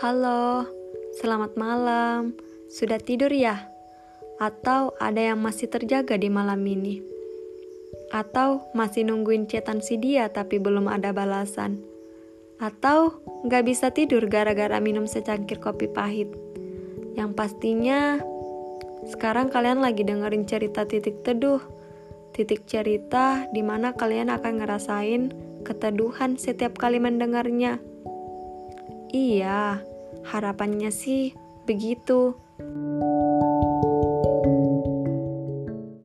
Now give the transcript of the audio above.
Halo, selamat malam. Sudah tidur ya? Atau ada yang masih terjaga di malam ini? Atau masih nungguin cetan si dia tapi belum ada balasan? Atau nggak bisa tidur gara-gara minum secangkir kopi pahit? Yang pastinya, sekarang kalian lagi dengerin cerita titik teduh. Titik cerita di mana kalian akan ngerasain keteduhan setiap kali mendengarnya. Iya, harapannya sih begitu.